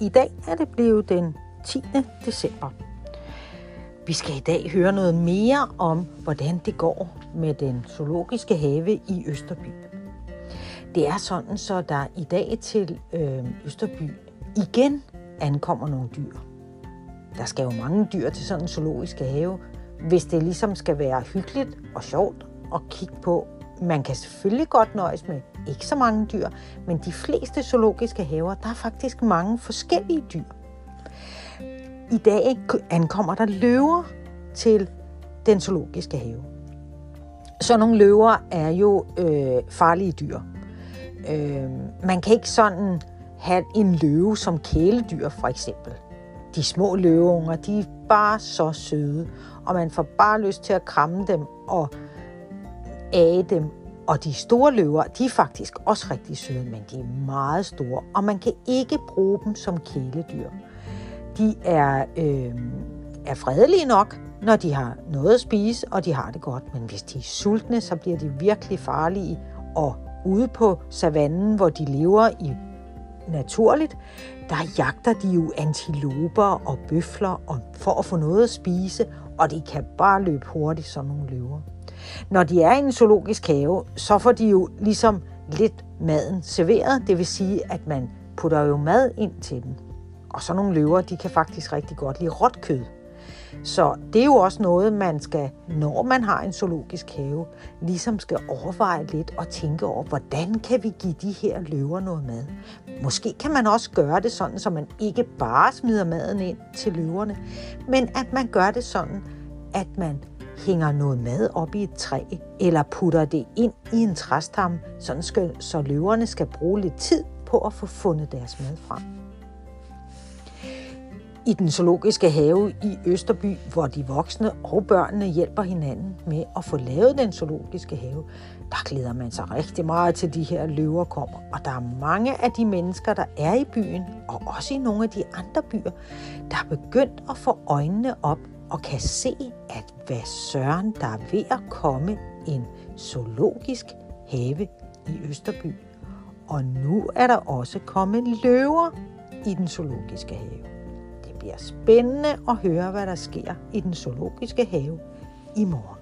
I dag er det blevet den 10. december. Vi skal i dag høre noget mere om, hvordan det går med den zoologiske have i Østerby. Det er sådan, så der i dag til øh, Østerby igen ankommer nogle dyr. Der skal jo mange dyr til sådan en zoologisk have, hvis det ligesom skal være hyggeligt og sjovt at kigge på. Man kan selvfølgelig godt nøjes med ikke så mange dyr, men de fleste zoologiske haver, der er faktisk mange forskellige dyr. I dag ankommer der løver til den zoologiske have. Så nogle løver er jo øh, farlige dyr. Øh, man kan ikke sådan have en løve som kæledyr, for eksempel. De små løveunger, de er bare så søde, og man får bare lyst til at kramme dem og æge dem. Og de store løver, de er faktisk også rigtig søde, men de er meget store, og man kan ikke bruge dem som kæledyr. De er, øh, er fredelige nok, når de har noget at spise, og de har det godt. Men hvis de er sultne, så bliver de virkelig farlige. Og ude på savannen, hvor de lever i naturligt, der jagter de jo antiloper og bøfler og for at få noget at spise, og de kan bare løbe hurtigt, som nogle løver. Når de er i en zoologisk have, så får de jo ligesom lidt maden serveret, det vil sige, at man putter jo mad ind til dem. Og så nogle løver, de kan faktisk rigtig godt lide råt kød. Så det er jo også noget, man skal, når man har en zoologisk have, ligesom skal overveje lidt og tænke over, hvordan kan vi give de her løver noget mad? Måske kan man også gøre det sådan, så man ikke bare smider maden ind til løverne, men at man gør det sådan, at man hænger noget mad op i et træ, eller putter det ind i en træstamme, sådan skal, så løverne skal bruge lidt tid på at få fundet deres mad frem i den zoologiske have i Østerby, hvor de voksne og børnene hjælper hinanden med at få lavet den zoologiske have, der glæder man sig rigtig meget til de her løver kommer. Og der er mange af de mennesker, der er i byen, og også i nogle af de andre byer, der er begyndt at få øjnene op og kan se, at hvad søren, der er ved at komme en zoologisk have i Østerby. Og nu er der også kommet løver i den zoologiske have bliver spændende at høre, hvad der sker i den zoologiske have i morgen.